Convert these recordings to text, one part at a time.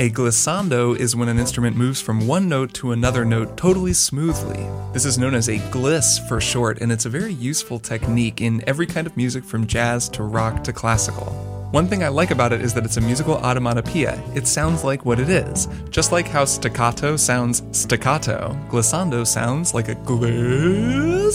A glissando is when an instrument moves from one note to another note totally smoothly. This is known as a gliss for short, and it's a very useful technique in every kind of music from jazz to rock to classical. One thing I like about it is that it's a musical onomatopoeia. It sounds like what it is. Just like how staccato sounds staccato, glissando sounds like a glissando.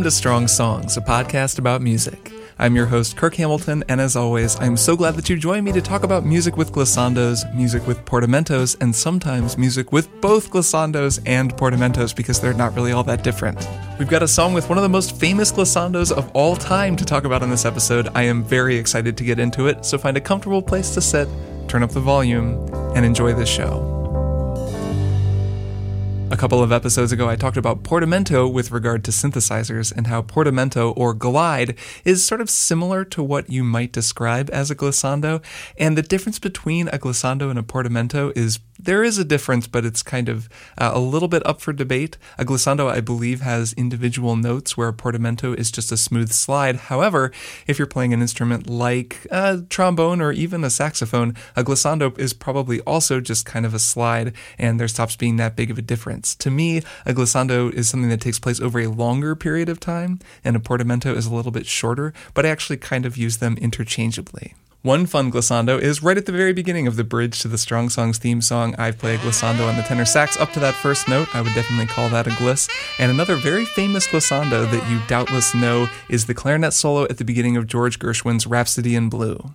Welcome to Strong Songs, a podcast about music. I'm your host, Kirk Hamilton, and as always, I'm so glad that you join me to talk about music with glissandos, music with portamentos, and sometimes music with both glissandos and portamentos because they're not really all that different. We've got a song with one of the most famous glissandos of all time to talk about in this episode. I am very excited to get into it, so find a comfortable place to sit, turn up the volume, and enjoy this show. A couple of episodes ago, I talked about portamento with regard to synthesizers and how portamento or glide is sort of similar to what you might describe as a glissando. And the difference between a glissando and a portamento is there is a difference, but it's kind of uh, a little bit up for debate. A glissando, I believe, has individual notes where a portamento is just a smooth slide. However, if you're playing an instrument like a trombone or even a saxophone, a glissando is probably also just kind of a slide, and there stops being that big of a difference. To me, a glissando is something that takes place over a longer period of time, and a portamento is a little bit shorter, but I actually kind of use them interchangeably. One fun glissando is right at the very beginning of the bridge to the Strong Songs theme song. I play a glissando on the tenor sax up to that first note. I would definitely call that a gliss. And another very famous glissando that you doubtless know is the clarinet solo at the beginning of George Gershwin's Rhapsody in Blue.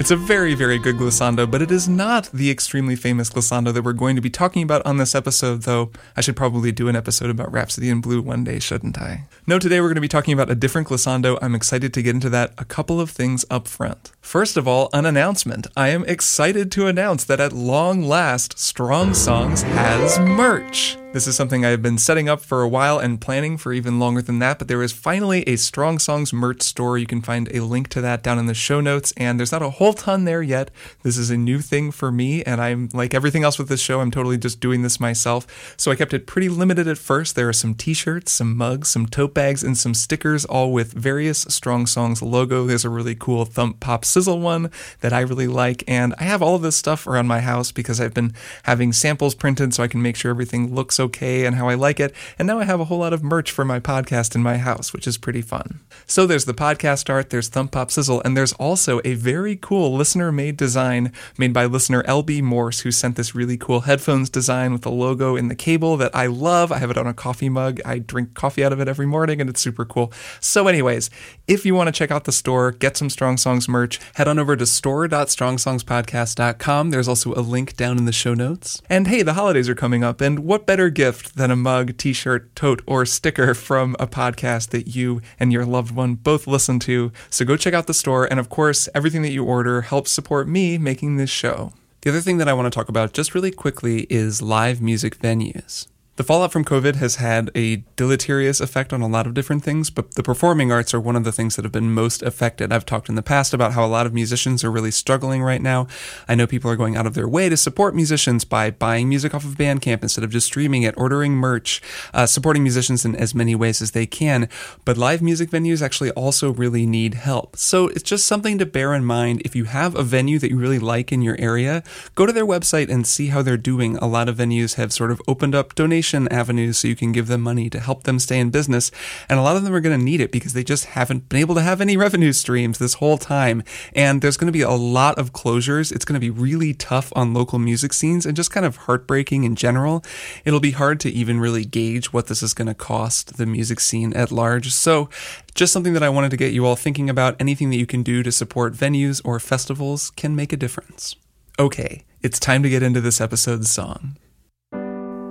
It's a very, very good glissando, but it is not the extremely famous glissando that we're going to be talking about on this episode, though I should probably do an episode about Rhapsody in Blue one day, shouldn't I? No, today we're going to be talking about a different glissando. I'm excited to get into that. A couple of things up front. First of all, an announcement. I am excited to announce that at long last, Strong Songs has merch. This is something I've been setting up for a while and planning for even longer than that, but there is finally a Strong Songs merch store. You can find a link to that down in the show notes, and there's not a whole ton there yet. This is a new thing for me, and I'm like everything else with this show, I'm totally just doing this myself. So I kept it pretty limited at first. There are some t shirts, some mugs, some tote bags, and some stickers, all with various Strong Songs logo. There's a really cool Thump Pop Sizzle one that I really like, and I have all of this stuff around my house because I've been having samples printed so I can make sure everything looks okay and how I like it. And now I have a whole lot of merch for my podcast in my house, which is pretty fun. So there's the podcast art, there's Thump Pop Sizzle, and there's also a very cool listener made design made by listener LB Morse, who sent this really cool headphones design with the logo in the cable that I love. I have it on a coffee mug. I drink coffee out of it every morning, and it's super cool. So, anyways, if you want to check out the store, get some Strong Songs merch, head on over to store.strongsongspodcast.com. There's also a link down in the show notes. And hey, the holidays are coming up, and what better gift than a mug, t shirt, tote, or sticker from a podcast that you and your loved one both listen to. So go check out the store. And of course, everything that you order helps support me making this show. The other thing that I want to talk about just really quickly is live music venues. The fallout from COVID has had a deleterious effect on a lot of different things, but the performing arts are one of the things that have been most affected. I've talked in the past about how a lot of musicians are really struggling right now. I know people are going out of their way to support musicians by buying music off of Bandcamp instead of just streaming it, ordering merch, uh, supporting musicians in as many ways as they can. But live music venues actually also really need help. So it's just something to bear in mind. If you have a venue that you really like in your area, go to their website and see how they're doing. A lot of venues have sort of opened up donations avenues so you can give them money to help them stay in business. And a lot of them are going to need it because they just haven't been able to have any revenue streams this whole time. And there's going to be a lot of closures. It's going to be really tough on local music scenes and just kind of heartbreaking in general. It'll be hard to even really gauge what this is going to cost the music scene at large. So, just something that I wanted to get you all thinking about. Anything that you can do to support venues or festivals can make a difference. Okay, It's time to get into this episode's song.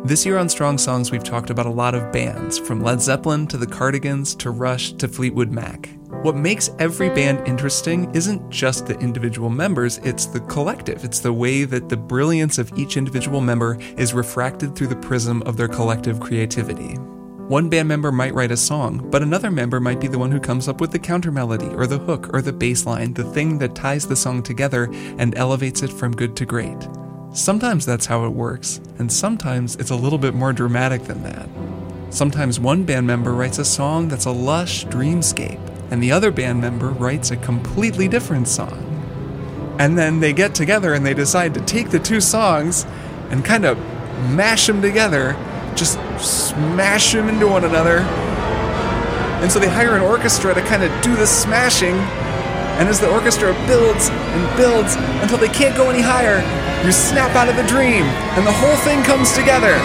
This year on Strong Songs, we've talked about a lot of bands, from Led Zeppelin to the Cardigans to Rush to Fleetwood Mac. What makes every band interesting isn't just the individual members, it's the collective. It's the way that the brilliance of each individual member is refracted through the prism of their collective creativity. One band member might write a song, but another member might be the one who comes up with the counter melody, or the hook, or the bass line, the thing that ties the song together and elevates it from good to great. Sometimes that's how it works, and sometimes it's a little bit more dramatic than that. Sometimes one band member writes a song that's a lush dreamscape, and the other band member writes a completely different song. And then they get together and they decide to take the two songs and kind of mash them together just smash them into one another. And so they hire an orchestra to kind of do the smashing. And as the orchestra builds and builds until they can't go any higher, you snap out of the dream, and the whole thing comes together.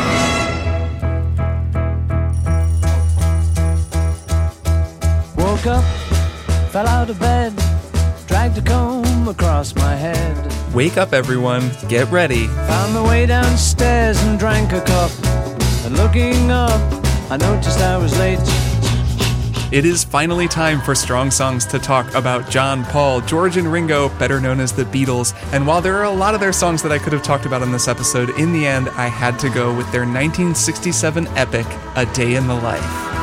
Woke up, fell out of bed, dragged a comb across my head. Wake up, everyone, get ready. Found my way downstairs and drank a cup. And looking up, I noticed I was late. It is finally time for Strong Songs to talk about John, Paul, George, and Ringo, better known as the Beatles. And while there are a lot of their songs that I could have talked about in this episode, in the end, I had to go with their 1967 epic, A Day in the Life.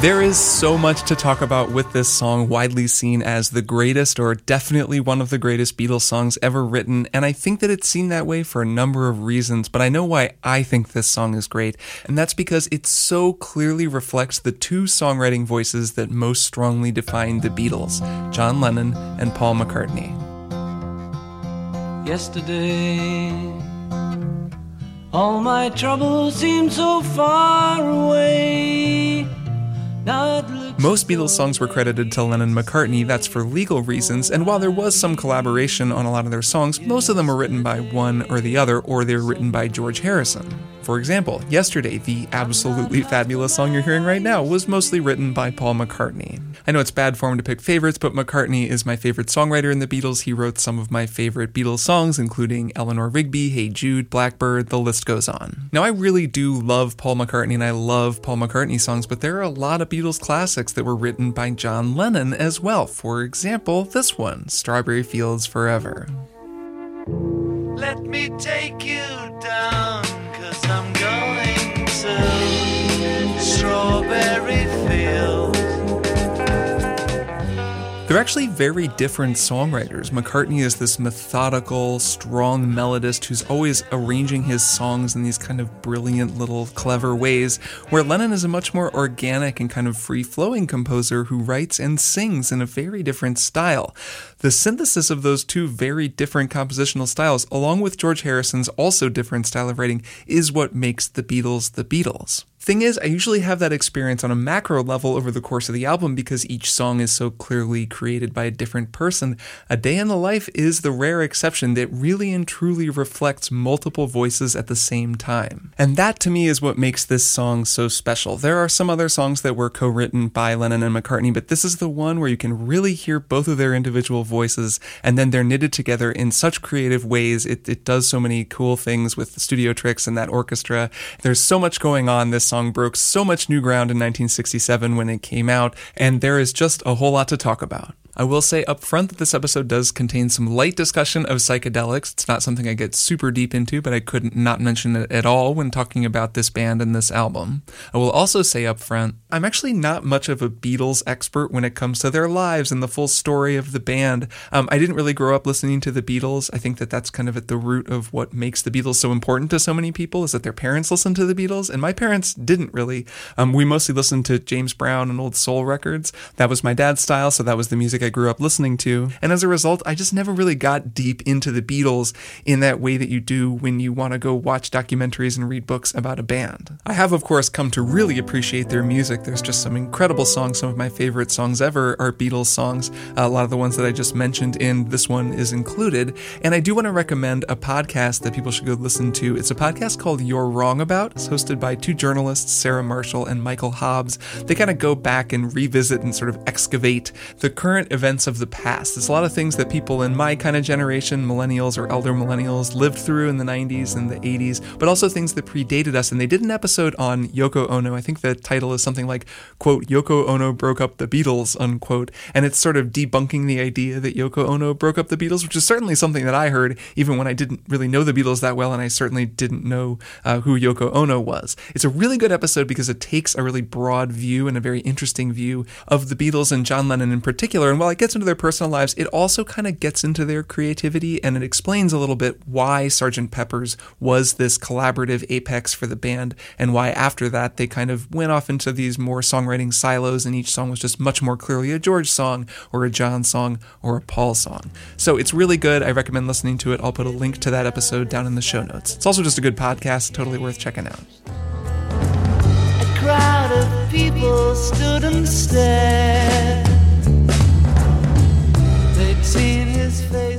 There is so much to talk about with this song, widely seen as the greatest or definitely one of the greatest Beatles songs ever written, and I think that it's seen that way for a number of reasons, but I know why I think this song is great, and that's because it so clearly reflects the two songwriting voices that most strongly define the Beatles John Lennon and Paul McCartney. Yesterday, all my troubles seem so far away. Most Beatles songs were credited to Lennon McCartney, that's for legal reasons, and while there was some collaboration on a lot of their songs, most of them were written by one or the other, or they were written by George Harrison. For example, Yesterday, the absolutely fabulous song you're hearing right now, was mostly written by Paul McCartney. I know it's bad form to pick favorites, but McCartney is my favorite songwriter in the Beatles. He wrote some of my favorite Beatles songs, including Eleanor Rigby, Hey Jude, Blackbird, the list goes on. Now, I really do love Paul McCartney and I love Paul McCartney songs, but there are a lot of Beatles classics that were written by John Lennon as well. For example, this one, Strawberry Fields Forever. Let me take you down They're actually very different songwriters. McCartney is this methodical, strong melodist who's always arranging his songs in these kind of brilliant little clever ways, where Lennon is a much more organic and kind of free flowing composer who writes and sings in a very different style. The synthesis of those two very different compositional styles, along with George Harrison's also different style of writing, is what makes the Beatles the Beatles. Thing is, I usually have that experience on a macro level over the course of the album because each song is so clearly created by a different person. A Day in the Life is the rare exception that really and truly reflects multiple voices at the same time. And that to me is what makes this song so special. There are some other songs that were co written by Lennon and McCartney, but this is the one where you can really hear both of their individual voices and then they're knitted together in such creative ways. It, it does so many cool things with the studio tricks and that orchestra. There's so much going on. This song broke so much new ground in 1967 when it came out, and there is just a whole lot to talk about. I will say up front that this episode does contain some light discussion of psychedelics. It's not something I get super deep into, but I couldn't not mention it at all when talking about this band and this album. I will also say up front, I'm actually not much of a Beatles expert when it comes to their lives and the full story of the band. Um, I didn't really grow up listening to the Beatles. I think that that's kind of at the root of what makes the Beatles so important to so many people is that their parents listened to the Beatles, and my parents didn't really. Um, we mostly listened to James Brown and old soul records. That was my dad's style, so that was the music I I grew up listening to. And as a result, I just never really got deep into the Beatles in that way that you do when you want to go watch documentaries and read books about a band. I have, of course, come to really appreciate their music. There's just some incredible songs. Some of my favorite songs ever are Beatles songs. a lot of the ones that I just mentioned in this one is included. And I do want to recommend a podcast that people should go listen to. It's a podcast called You're Wrong About. It's hosted by two journalists, Sarah Marshall and Michael Hobbs. They kind of go back and revisit and sort of excavate the current events of the past. There's a lot of things that people in my kind of generation, millennials or elder millennials, lived through in the 90s and the 80s, but also things that predated us. And they did an episode on Yoko Ono. I think the title is something like, quote, Yoko Ono broke up the Beatles, unquote. And it's sort of debunking the idea that Yoko Ono broke up the Beatles, which is certainly something that I heard even when I didn't really know the Beatles that well, and I certainly didn't know uh, who Yoko Ono was. It's a really good episode because it takes a really broad view and a very interesting view of the Beatles and John Lennon in particular. And while it gets into their personal lives, it also kind of gets into their creativity and it explains a little bit why Sgt. Pepper's was this collaborative apex for the band and why after that they kind of went off into these more songwriting silos and each song was just much more clearly a George song or a John song or a Paul song. So it's really good. I recommend listening to it. I'll put a link to that episode down in the show notes. It's also just a good podcast, totally worth checking out. A crowd of people stood and stared. Seen his face.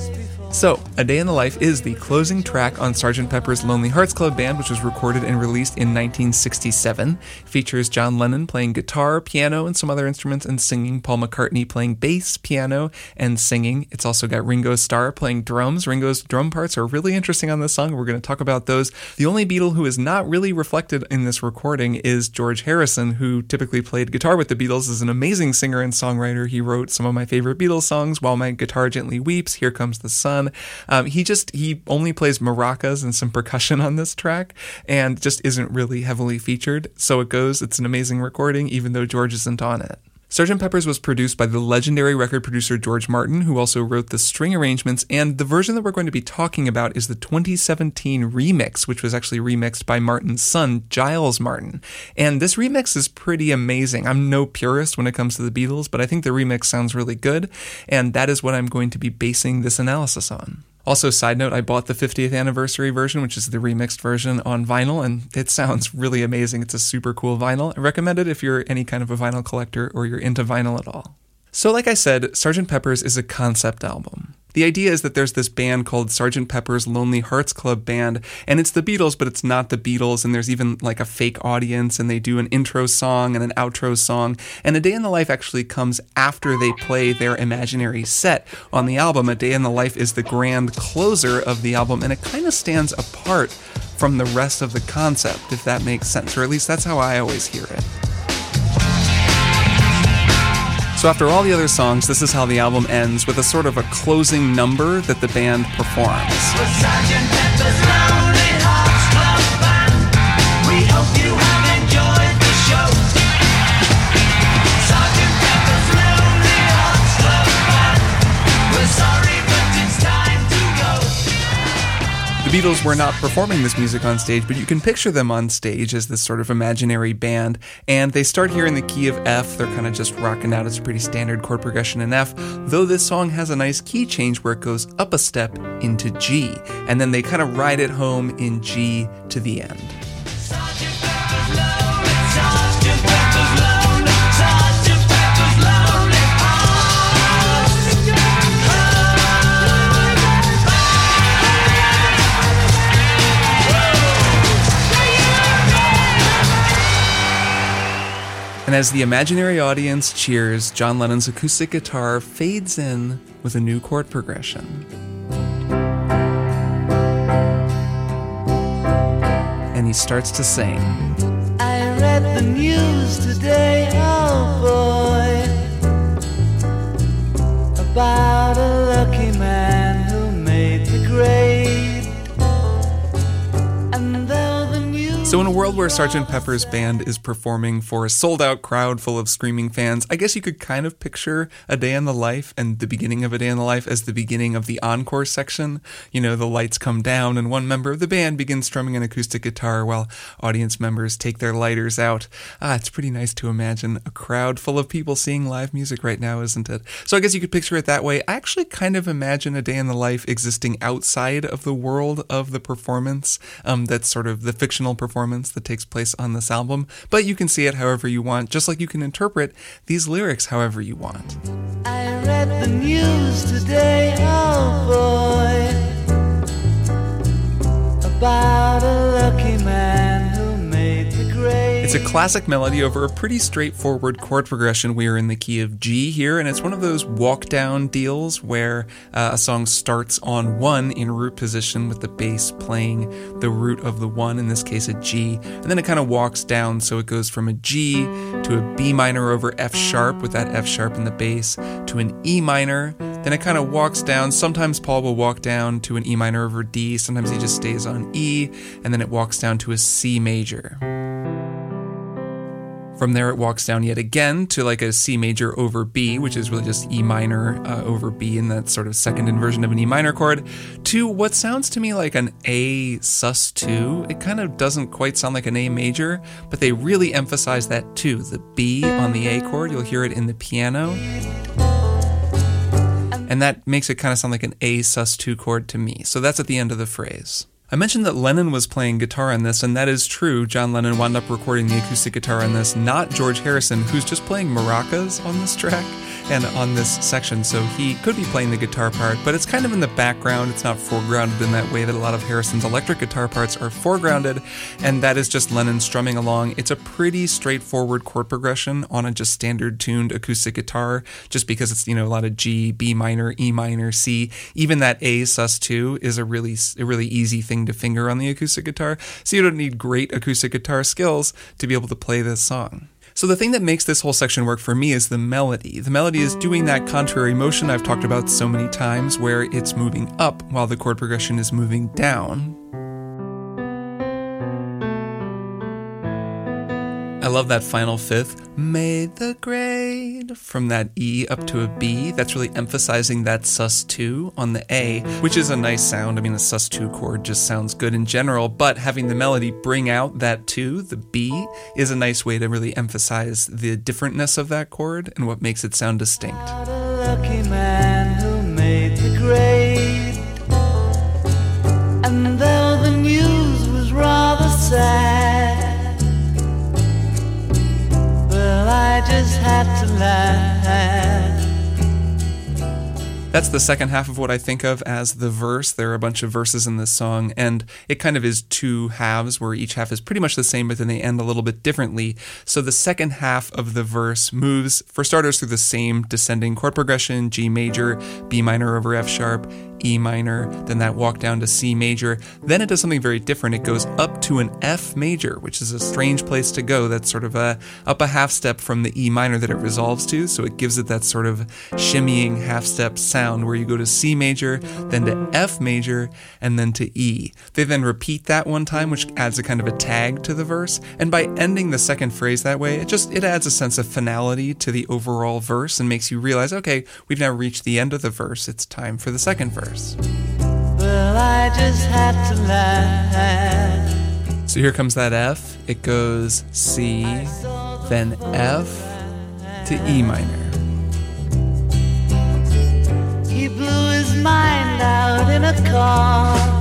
So, A Day in the Life is the closing track on Sgt. Pepper's Lonely Hearts Club Band, which was recorded and released in 1967. It features John Lennon playing guitar, piano, and some other instruments and singing, Paul McCartney playing bass, piano, and singing. It's also got Ringo Starr playing drums. Ringo's drum parts are really interesting on this song. We're going to talk about those. The only Beatle who is not really reflected in this recording is George Harrison, who typically played guitar with the Beatles, is an amazing singer and songwriter. He wrote some of my favorite Beatles songs, While My Guitar Gently Weeps, Here Comes the Sun. Um, he just he only plays maracas and some percussion on this track, and just isn't really heavily featured. So it goes. It's an amazing recording, even though George isn't on it. Sgt. Pepper's was produced by the legendary record producer George Martin, who also wrote the string arrangements, and the version that we're going to be talking about is the 2017 remix, which was actually remixed by Martin's son, Giles Martin. And this remix is pretty amazing. I'm no purist when it comes to the Beatles, but I think the remix sounds really good, and that is what I'm going to be basing this analysis on. Also, side note, I bought the 50th anniversary version, which is the remixed version on vinyl, and it sounds really amazing. It's a super cool vinyl. I recommend it if you're any kind of a vinyl collector or you're into vinyl at all. So, like I said, Sgt. Pepper's is a concept album. The idea is that there's this band called Sgt. Pepper's Lonely Hearts Club Band, and it's the Beatles, but it's not the Beatles, and there's even like a fake audience, and they do an intro song and an outro song. And A Day in the Life actually comes after they play their imaginary set on the album. A Day in the Life is the grand closer of the album, and it kind of stands apart from the rest of the concept, if that makes sense, or at least that's how I always hear it. So after all the other songs, this is how the album ends with a sort of a closing number that the band performs. Beatles were not performing this music on stage, but you can picture them on stage as this sort of imaginary band. And they start here in the key of F. They're kind of just rocking out. It's a pretty standard chord progression in F, though this song has a nice key change where it goes up a step into G. And then they kind of ride it home in G to the end. And as the imaginary audience cheers, John Lennon's acoustic guitar fades in with a new chord progression. And he starts to sing. I read the news today, oh boy, about So, in a world where Sgt. Pepper's band is performing for a sold out crowd full of screaming fans, I guess you could kind of picture A Day in the Life and the beginning of A Day in the Life as the beginning of the encore section. You know, the lights come down and one member of the band begins strumming an acoustic guitar while audience members take their lighters out. Ah, it's pretty nice to imagine a crowd full of people seeing live music right now, isn't it? So, I guess you could picture it that way. I actually kind of imagine A Day in the Life existing outside of the world of the performance. Um, that's sort of the fictional performance that takes place on this album, but you can see it however you want, just like you can interpret these lyrics however you want. I read the news today, oh boy, about a lucky man It's a classic melody over a pretty straightforward chord progression. We are in the key of G here, and it's one of those walk down deals where uh, a song starts on one in root position with the bass playing the root of the one, in this case a G, and then it kind of walks down. So it goes from a G to a B minor over F sharp with that F sharp in the bass to an E minor. Then it kind of walks down. Sometimes Paul will walk down to an E minor over D, sometimes he just stays on E, and then it walks down to a C major. From there, it walks down yet again to like a C major over B, which is really just E minor uh, over B, and that sort of second inversion of an E minor chord, to what sounds to me like an A sus2. It kind of doesn't quite sound like an A major, but they really emphasize that too. The B on the A chord, you'll hear it in the piano. And that makes it kind of sound like an A sus2 chord to me. So that's at the end of the phrase. I mentioned that Lennon was playing guitar on this, and that is true. John Lennon wound up recording the acoustic guitar on this, not George Harrison, who's just playing maracas on this track and on this section, so he could be playing the guitar part, but it's kind of in the background. It's not foregrounded in that way that a lot of Harrison's electric guitar parts are foregrounded, and that is just Lennon strumming along. It's a pretty straightforward chord progression on a just standard tuned acoustic guitar, just because it's, you know, a lot of G, B minor, E minor, C. Even that A sus2 is a really, a really easy thing to finger on the acoustic guitar, so you don't need great acoustic guitar skills to be able to play this song. So the thing that makes this whole section work for me is the melody. The melody is doing that contrary motion I've talked about so many times where it's moving up while the chord progression is moving down. I love that final fifth. Made the grade from that E up to a B. That's really emphasizing that sus2 on the A, which is a nice sound. I mean, the sus2 chord just sounds good in general, but having the melody bring out that 2, the B, is a nice way to really emphasize the differentness of that chord and what makes it sound distinct. And though the news was rather sad, just had to laugh. That's the second half of what I think of as the verse. There are a bunch of verses in this song, and it kind of is two halves where each half is pretty much the same, but then they end a little bit differently. So the second half of the verse moves, for starters, through the same descending chord progression G major, B minor over F sharp, E minor, then that walk down to C major. Then it does something very different. It goes up to an F major, which is a strange place to go. That's sort of a up a half step from the E minor that it resolves to. So it gives it that sort of shimmying half step sound where you go to C major, then to F major, and then to E. They then repeat that one time, which adds a kind of a tag to the verse. And by ending the second phrase that way, it just it adds a sense of finality to the overall verse and makes you realize, okay, we've now reached the end of the verse. It's time for the second verse. Well, I just had to laugh. So here comes that F. It goes C, then F to E minor. Mind out in a car.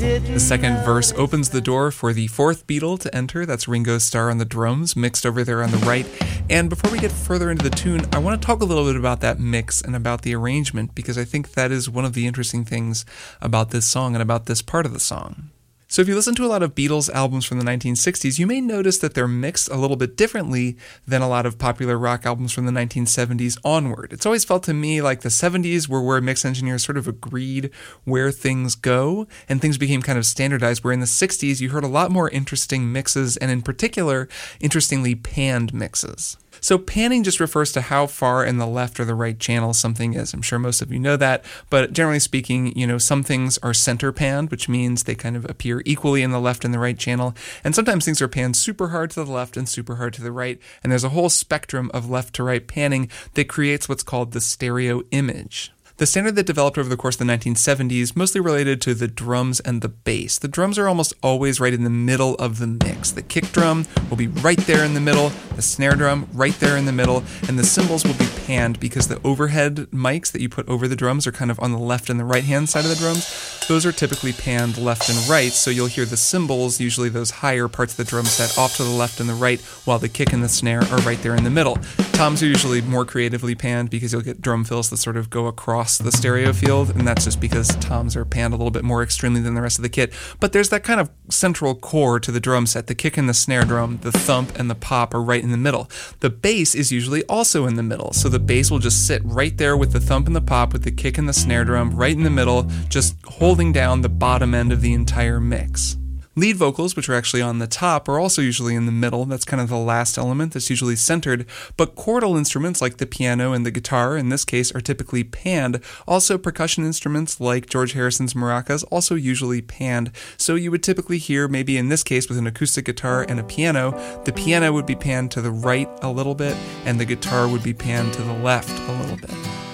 The second verse opens the door for the fourth Beatle to enter. That's Ringo Starr on the drums, mixed over there on the right. And before we get further into the tune, I want to talk a little bit about that mix and about the arrangement because I think that is one of the interesting things about this song and about this part of the song. So, if you listen to a lot of Beatles albums from the 1960s, you may notice that they're mixed a little bit differently than a lot of popular rock albums from the 1970s onward. It's always felt to me like the 70s were where mix engineers sort of agreed where things go and things became kind of standardized, where in the 60s you heard a lot more interesting mixes and, in particular, interestingly panned mixes. So panning just refers to how far in the left or the right channel something is. I'm sure most of you know that, but generally speaking, you know, some things are center panned, which means they kind of appear equally in the left and the right channel. And sometimes things are panned super hard to the left and super hard to the right. And there's a whole spectrum of left to right panning that creates what's called the stereo image. The standard that developed over the course of the 1970s mostly related to the drums and the bass. The drums are almost always right in the middle of the mix. The kick drum will be right there in the middle, the snare drum right there in the middle, and the cymbals will be panned because the overhead mics that you put over the drums are kind of on the left and the right hand side of the drums. Those are typically panned left and right, so you'll hear the cymbals, usually those higher parts of the drum set, off to the left and the right, while the kick and the snare are right there in the middle. Toms are usually more creatively panned because you'll get drum fills that sort of go across the stereo field, and that's just because toms are panned a little bit more extremely than the rest of the kit. But there's that kind of central core to the drum set. The kick and the snare drum, the thump and the pop are right in the middle. The bass is usually also in the middle, so the bass will just sit right there with the thump and the pop, with the kick and the snare drum right in the middle, just holding down the bottom end of the entire mix. Lead vocals, which are actually on the top, are also usually in the middle. That's kind of the last element that's usually centered. But chordal instruments like the piano and the guitar, in this case, are typically panned. Also, percussion instruments like George Harrison's maracas, also usually panned. So you would typically hear, maybe in this case with an acoustic guitar and a piano, the piano would be panned to the right a little bit, and the guitar would be panned to the left a little bit.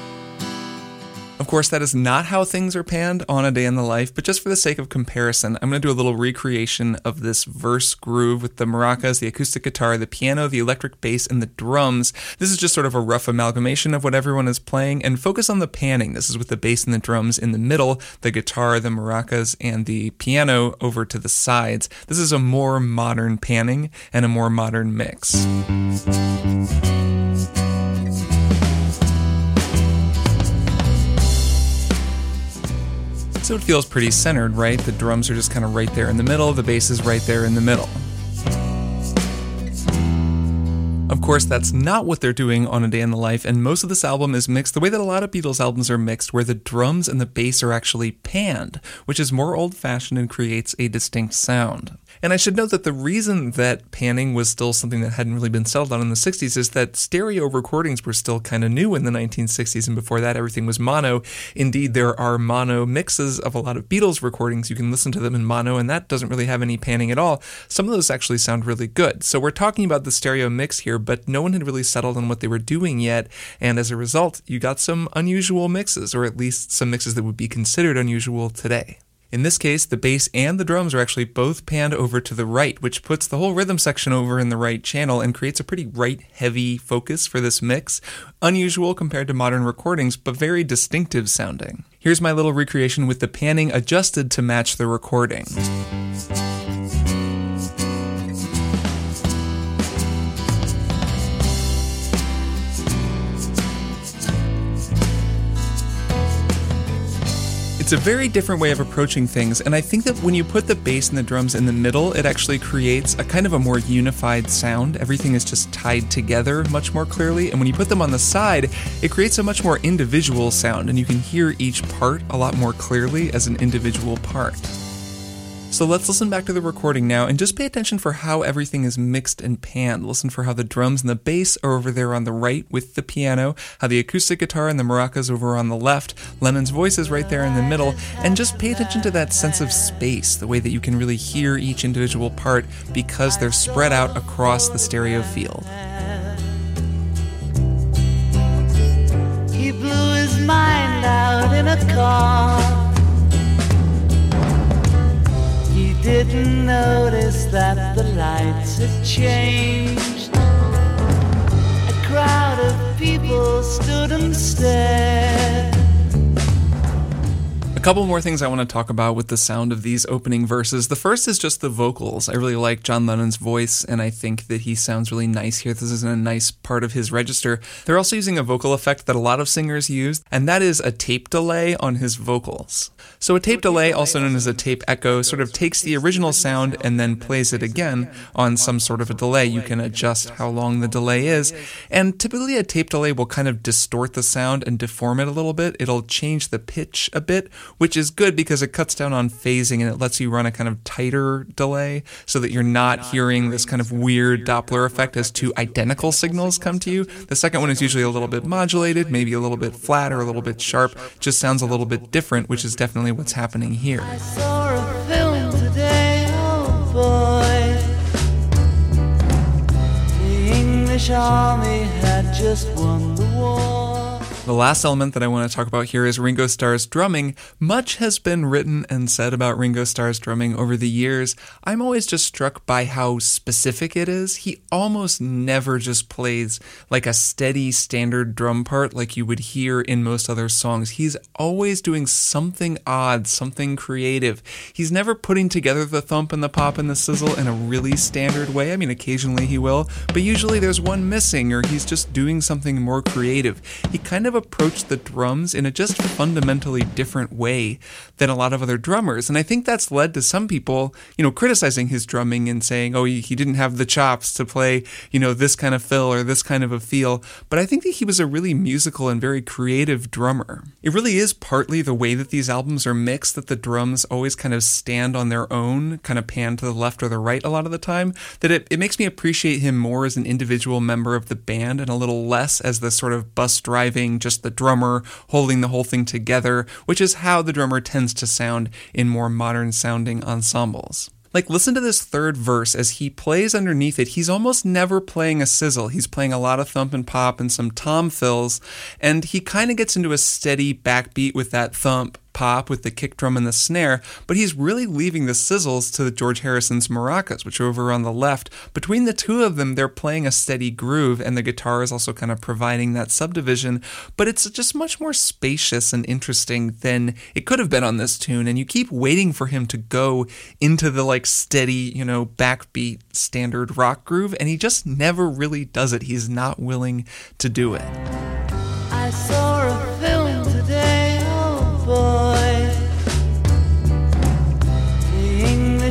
Of course, that is not how things are panned on A Day in the Life, but just for the sake of comparison, I'm going to do a little recreation of this verse groove with the maracas, the acoustic guitar, the piano, the electric bass, and the drums. This is just sort of a rough amalgamation of what everyone is playing, and focus on the panning. This is with the bass and the drums in the middle, the guitar, the maracas, and the piano over to the sides. This is a more modern panning and a more modern mix. So it feels pretty centered, right? The drums are just kind of right there in the middle, the bass is right there in the middle. Of course, that's not what they're doing on A Day in the Life, and most of this album is mixed the way that a lot of Beatles albums are mixed, where the drums and the bass are actually panned, which is more old fashioned and creates a distinct sound. And I should note that the reason that panning was still something that hadn't really been settled on in the 60s is that stereo recordings were still kind of new in the 1960s, and before that, everything was mono. Indeed, there are mono mixes of a lot of Beatles recordings. You can listen to them in mono, and that doesn't really have any panning at all. Some of those actually sound really good. So we're talking about the stereo mix here, but no one had really settled on what they were doing yet, and as a result, you got some unusual mixes, or at least some mixes that would be considered unusual today. In this case, the bass and the drums are actually both panned over to the right, which puts the whole rhythm section over in the right channel and creates a pretty right heavy focus for this mix. Unusual compared to modern recordings, but very distinctive sounding. Here's my little recreation with the panning adjusted to match the recording. It's a very different way of approaching things, and I think that when you put the bass and the drums in the middle, it actually creates a kind of a more unified sound. Everything is just tied together much more clearly, and when you put them on the side, it creates a much more individual sound, and you can hear each part a lot more clearly as an individual part. So let's listen back to the recording now and just pay attention for how everything is mixed and panned. Listen for how the drums and the bass are over there on the right with the piano, how the acoustic guitar and the maracas over on the left, Lennon's voice is right there in the middle, and just pay attention to that sense of space, the way that you can really hear each individual part because they're spread out across the stereo field. He blew his mind out in a car. Didn't notice that the lights had changed. A crowd of people stood and stared. A couple more things I want to talk about with the sound of these opening verses. The first is just the vocals. I really like John Lennon's voice, and I think that he sounds really nice here. This is a nice part of his register. They're also using a vocal effect that a lot of singers use, and that is a tape delay on his vocals. So, a tape delay, also known as a tape echo, sort of takes the original sound and then plays it again on some sort of a delay. You can adjust how long the delay is, and typically a tape delay will kind of distort the sound and deform it a little bit. It'll change the pitch a bit, which is good because it cuts down on phasing and it lets you run a kind of tighter delay so that you're not hearing this kind of weird Doppler effect as two identical signals come to you. The second one is usually a little bit modulated, maybe a little bit flat or a little bit sharp, just sounds a little bit different, which is definitely what's happening here. I saw a film today, oh boy. The English army had just won the war. The last element that I want to talk about here is Ringo Starr's drumming. Much has been written and said about Ringo Starr's drumming over the years. I'm always just struck by how specific it is. He almost never just plays like a steady standard drum part like you would hear in most other songs. He's always doing something odd, something creative. He's never putting together the thump and the pop and the sizzle in a really standard way. I mean, occasionally he will, but usually there's one missing or he's just doing something more creative. He kind of approached the drums in a just fundamentally different way than a lot of other drummers. And I think that's led to some people, you know, criticizing his drumming and saying, oh, he, didn't have the chops to play, you know, this kind of fill or this kind of a feel. But I think that he was a really musical and very creative drummer. It really is partly the way that these albums are mixed that the drums always kind of stand on their own, kind of pan to the left or the right a lot of the time, that it, it makes me appreciate him more as an individual member of the band and a little less as the sort of bus driving, just the drummer holding the whole thing together, which is how the drummer tends to sound in more modern sounding ensembles. Like, listen to this third verse as he plays underneath it. He's almost never playing a sizzle. He's playing a lot of thump and pop and some tom fills, and he kind of gets into a steady backbeat with that thump pop with the kick drum and the snare, but he's really leaving the sizzles to George Harrison's maracas, which are over on the left. Between the two of them, they're playing a steady groove, and the guitar is also kind of providing that subdivision, but it's just much more spacious and interesting than it could have been on this tune, and you keep waiting for him to go into the like steady, you know, backbeat standard rock groove, and he just never really does it. He's not willing to do it.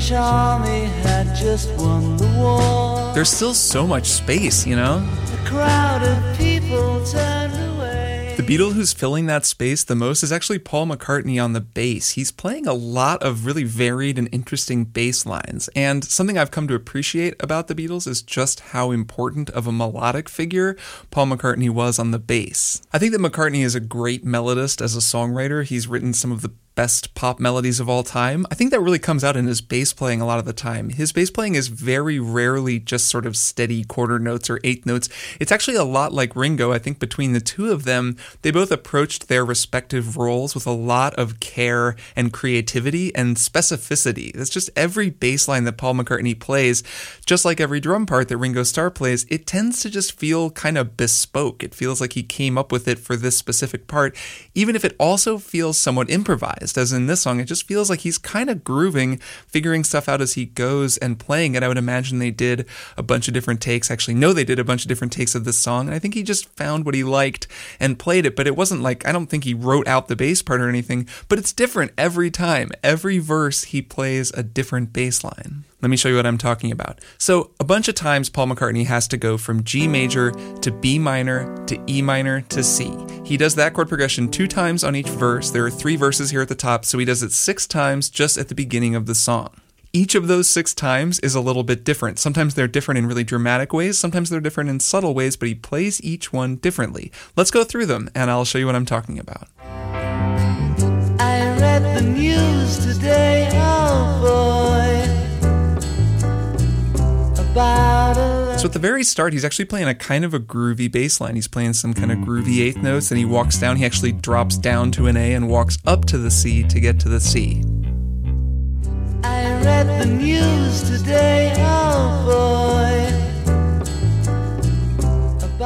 English army had just won the war. There's still so much space, you know? A crowd of people turned away. The Beatle who's filling that space the most is actually Paul McCartney on the bass. He's playing a lot of really varied and interesting bass lines. And something I've come to appreciate about the Beatles is just how important of a melodic figure Paul McCartney was on the bass. I think that McCartney is a great melodist as a songwriter. He's written some of the best pop melodies of all time. I think that really comes out in his bass playing a lot of the time. His bass playing is very rarely just sort of steady quarter notes or eighth notes. It's actually a lot like Ringo. I think between the two of them, they both approached their respective roles with a lot of care and creativity and specificity. That's just every bass line that Paul McCartney plays, just like every drum part that Ringo Starr plays, it tends to just feel kind of bespoke. It feels like he came up with it for this specific part, even if it also feels somewhat improvised as in this song, it just feels like he's kind of grooving, figuring stuff out as he goes and playing it. I would imagine they did a bunch of different takes. Actually, no, they did a bunch of different takes of this song. And I think he just found what he liked and played it. But it wasn't like, I don't think he wrote out the bass part or anything, but it's different every time. Every verse, he plays a different bass line. Let me show you what I'm talking about. So, a bunch of times Paul McCartney has to go from G major to B minor to E minor to C. He does that chord progression two times on each verse. There are three verses here at the top, so he does it six times just at the beginning of the song. Each of those six times is a little bit different. Sometimes they're different in really dramatic ways, sometimes they're different in subtle ways, but he plays each one differently. Let's go through them and I'll show you what I'm talking about. I read the news today, oh boy, So at the very start, he's actually playing a kind of a groovy bass line. He's playing some kind of groovy eighth notes, and he walks down. He actually drops down to an A and walks up to the C to get to the C. I read the news today, oh boy.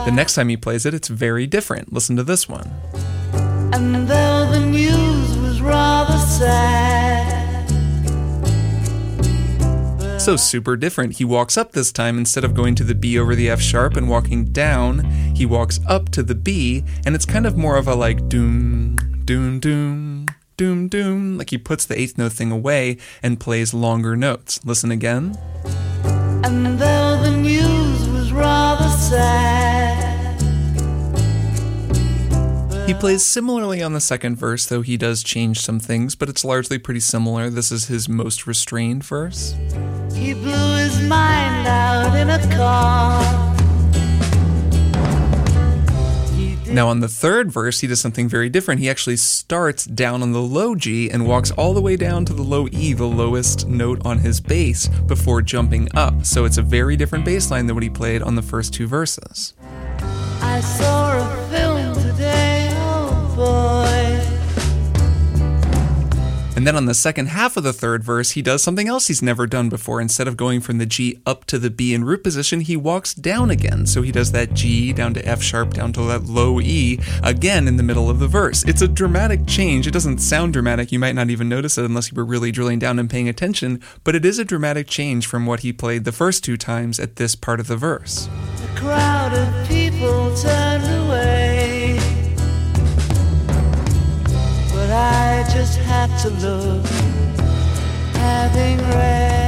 The next time he plays it, it's very different. Listen to this one. And though the news was rather sad, So super different. He walks up this time instead of going to the B over the F sharp and walking down, he walks up to the B, and it's kind of more of a like doom, doom, doom, doom, doom. Like he puts the eighth note thing away and plays longer notes. Listen again. and though the news was rather sad, He plays similarly on the second verse, though he does change some things, but it's largely pretty similar. This is his most restrained verse. He blew his mind out in a car. Now, on the third verse, he does something very different. He actually starts down on the low G and walks all the way down to the low E, the lowest note on his bass, before jumping up. So it's a very different bass line than what he played on the first two verses. I saw boy. And then on the second half of the third verse, he does something else he's never done before. Instead of going from the G up to the B in root position, he walks down again. So he does that G down to F sharp down to that low E again in the middle of the verse. It's a dramatic change. It doesn't sound dramatic. You might not even notice it unless you were really drilling down and paying attention, but it is a dramatic change from what he played the first two times at this part of the verse. I just had to look, having read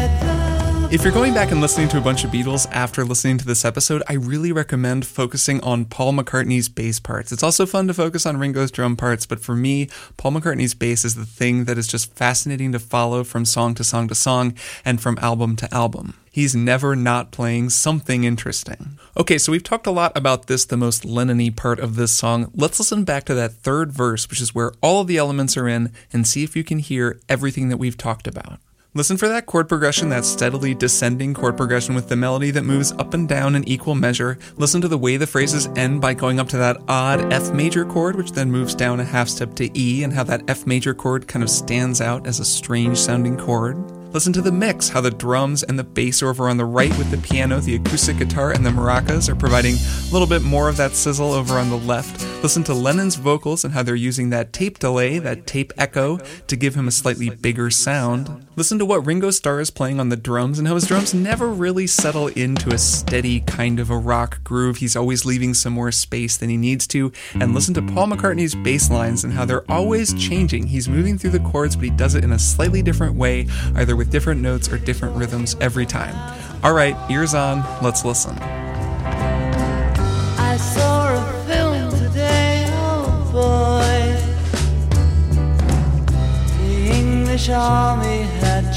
If you're going back and listening to a bunch of Beatles after listening to this episode, I really recommend focusing on Paul McCartney's bass parts. It's also fun to focus on Ringo's drum parts, but for me, Paul McCartney's bass is the thing that is just fascinating to follow from song to song to song and from album to album. He's never not playing something interesting. Okay, so we've talked a lot about this, the most Lennon-y part of this song. Let's listen back to that third verse, which is where all of the elements are in, and see if you can hear everything that we've talked about. Listen for that chord progression, that steadily descending chord progression with the melody that moves up and down in equal measure. Listen to the way the phrases end by going up to that odd F major chord, which then moves down a half step to E, and how that F major chord kind of stands out as a strange sounding chord. Listen to the mix, how the drums and the bass over on the right with the piano, the acoustic guitar, and the maracas are providing a little bit more of that sizzle over on the left. Listen to Lennon's vocals and how they're using that tape delay, that tape echo, to give him a slightly bigger sound. Listen to what Ringo Starr is playing on the drums and how his drums never really settle into a steady kind of a rock groove. He's always leaving some more space than he needs to. And listen to Paul McCartney's bass lines and how they're always changing. He's moving through the chords, but he does it in a slightly different way, either with different notes or different rhythms every time. All right, ears on, let's listen.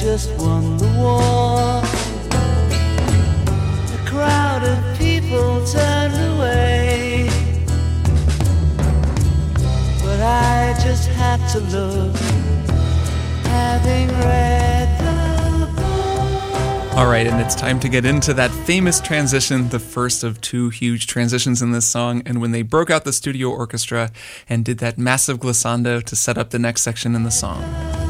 Just won the war. A crowd of people turned away. But I just had to look, having read. All right, and it's time to get into that famous transition, the first of two huge transitions in this song. And when they broke out the studio orchestra and did that massive glissando to set up the next section in the song.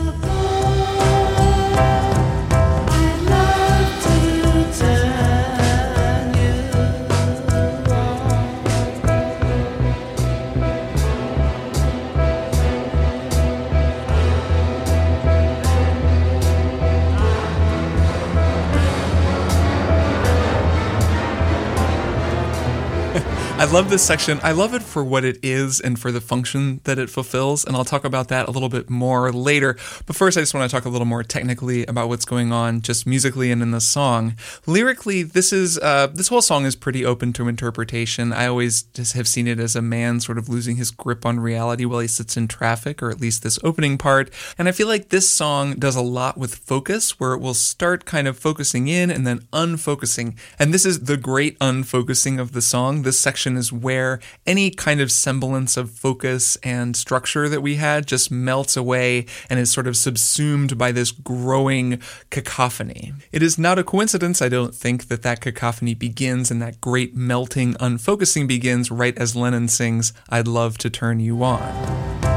Love this section. I love it for what it is and for the function that it fulfills, and I'll talk about that a little bit more later. But first, I just want to talk a little more technically about what's going on, just musically and in the song. Lyrically, this is uh, this whole song is pretty open to interpretation. I always just have seen it as a man sort of losing his grip on reality while he sits in traffic, or at least this opening part. And I feel like this song does a lot with focus, where it will start kind of focusing in and then unfocusing. And this is the great unfocusing of the song. This section is where any kind of semblance of focus and structure that we had just melts away and is sort of subsumed by this growing cacophony. It is not a coincidence, I don't think, that that cacophony begins and that great melting unfocusing begins right as Lennon sings, I'd love to turn you on.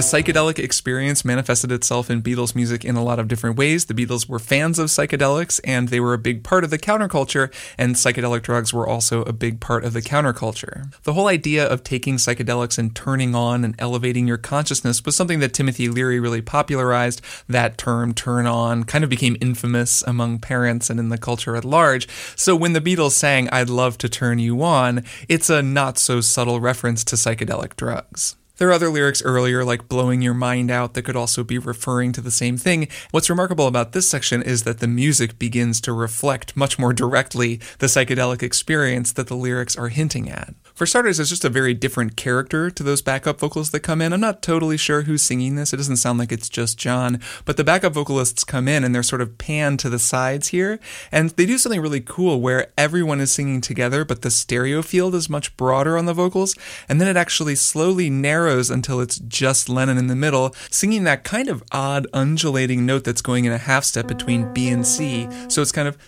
The psychedelic experience manifested itself in Beatles music in a lot of different ways. The Beatles were fans of psychedelics and they were a big part of the counterculture, and psychedelic drugs were also a big part of the counterculture. The whole idea of taking psychedelics and turning on and elevating your consciousness was something that Timothy Leary really popularized. That term, turn on, kind of became infamous among parents and in the culture at large. So when the Beatles sang, I'd love to turn you on, it's a not so subtle reference to psychedelic drugs. There are other lyrics earlier, like blowing your mind out, that could also be referring to the same thing. What's remarkable about this section is that the music begins to reflect much more directly the psychedelic experience that the lyrics are hinting at. For starters, there's just a very different character to those backup vocals that come in. I'm not totally sure who's singing this. It doesn't sound like it's just John, but the backup vocalists come in and they're sort of panned to the sides here. And they do something really cool where everyone is singing together, but the stereo field is much broader on the vocals. And then it actually slowly narrows until it's just Lennon in the middle, singing that kind of odd undulating note that's going in a half step between B and C. So it's kind of.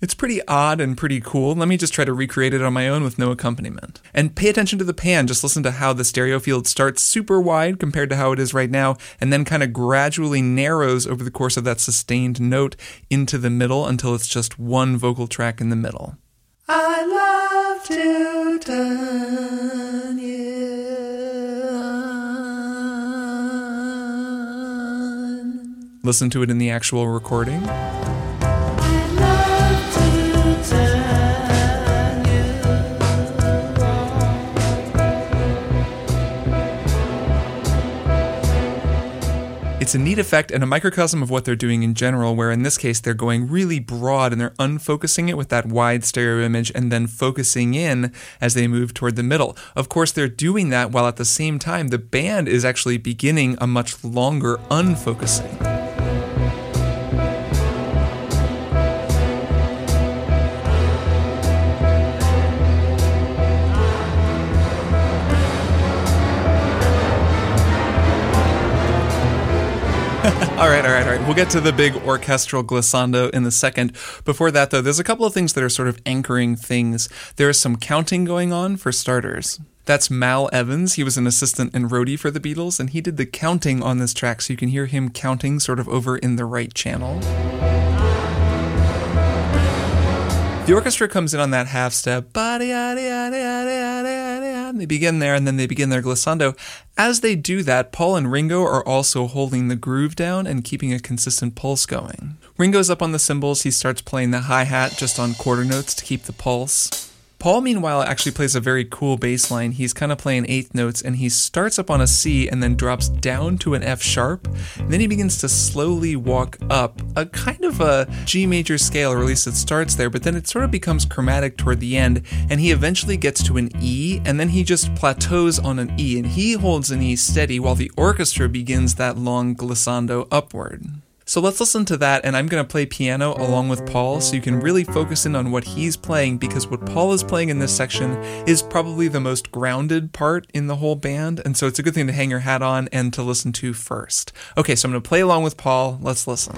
It's pretty odd and pretty cool. Let me just try to recreate it on my own with no accompaniment. And pay attention to the pan. Just listen to how the stereo field starts super wide compared to how it is right now, and then kind of gradually narrows over the course of that sustained note into the middle until it's just one vocal track in the middle. I love to turn you on. Listen to it in the actual recording. It's a neat effect and a microcosm of what they're doing in general, where in this case they're going really broad and they're unfocusing it with that wide stereo image and then focusing in as they move toward the middle. Of course, they're doing that while at the same time the band is actually beginning a much longer unfocusing. All right, all right, all right. We'll get to the big orchestral glissando in a second. Before that, though, there's a couple of things that are sort of anchoring things. There is some counting going on for starters. That's Mal Evans. He was an assistant and roadie for the Beatles, and he did the counting on this track, so you can hear him counting sort of over in the right channel. The orchestra comes in on that half step, and they begin there, and then they begin their glissando. As they do that, Paul and Ringo are also holding the groove down and keeping a consistent pulse going. Ringo's up on the cymbals, he starts playing the hi hat just on quarter notes to keep the pulse. Paul, meanwhile, actually plays a very cool bass line. He's kind of playing eighth notes and he starts up on a C and then drops down to an F sharp. Then he begins to slowly walk up a kind of a G major scale, or at least it starts there, but then it sort of becomes chromatic toward the end. And he eventually gets to an E and then he just plateaus on an E and he holds an E steady while the orchestra begins that long glissando upward. So let's listen to that, and I'm going to play piano along with Paul so you can really focus in on what he's playing because what Paul is playing in this section is probably the most grounded part in the whole band, and so it's a good thing to hang your hat on and to listen to first. Okay, so I'm going to play along with Paul. Let's listen.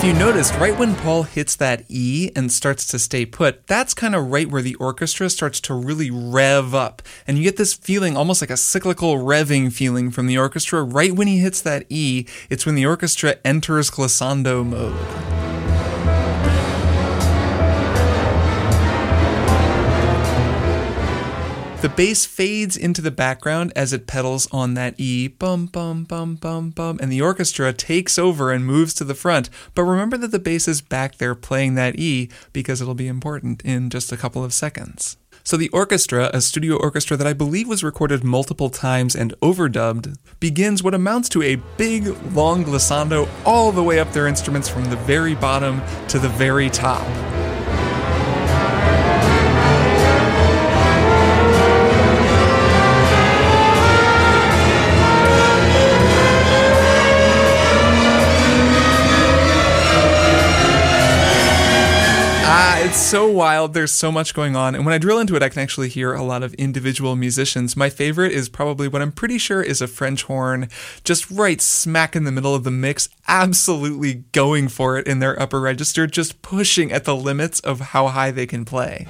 If you noticed, right when Paul hits that E and starts to stay put, that's kind of right where the orchestra starts to really rev up. And you get this feeling, almost like a cyclical revving feeling from the orchestra. Right when he hits that E, it's when the orchestra enters glissando mode. The bass fades into the background as it pedals on that E, bum bum bum bum bum, and the orchestra takes over and moves to the front. But remember that the bass is back there playing that E because it'll be important in just a couple of seconds. So the orchestra, a studio orchestra that I believe was recorded multiple times and overdubbed, begins what amounts to a big long glissando all the way up their instruments from the very bottom to the very top. So wild. There's so much going on. And when I drill into it, I can actually hear a lot of individual musicians. My favorite is probably what I'm pretty sure is a French horn, just right smack in the middle of the mix, absolutely going for it in their upper register, just pushing at the limits of how high they can play.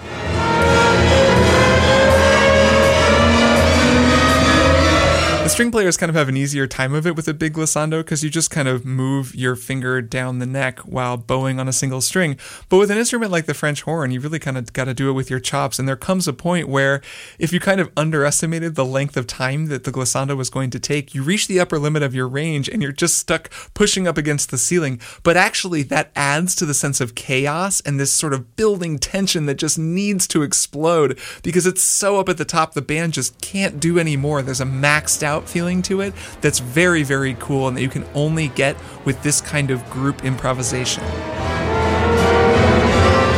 String players kind of have an easier time of it with a big glissando because you just kind of move your finger down the neck while bowing on a single string. But with an instrument like the French horn, you really kind of got to do it with your chops. And there comes a point where if you kind of underestimated the length of time that the glissando was going to take, you reach the upper limit of your range and you're just stuck pushing up against the ceiling. But actually, that adds to the sense of chaos and this sort of building tension that just needs to explode because it's so up at the top, the band just can't do any more. There's a maxed out feeling to it that's very, very cool and that you can only get with this kind of group improvisation.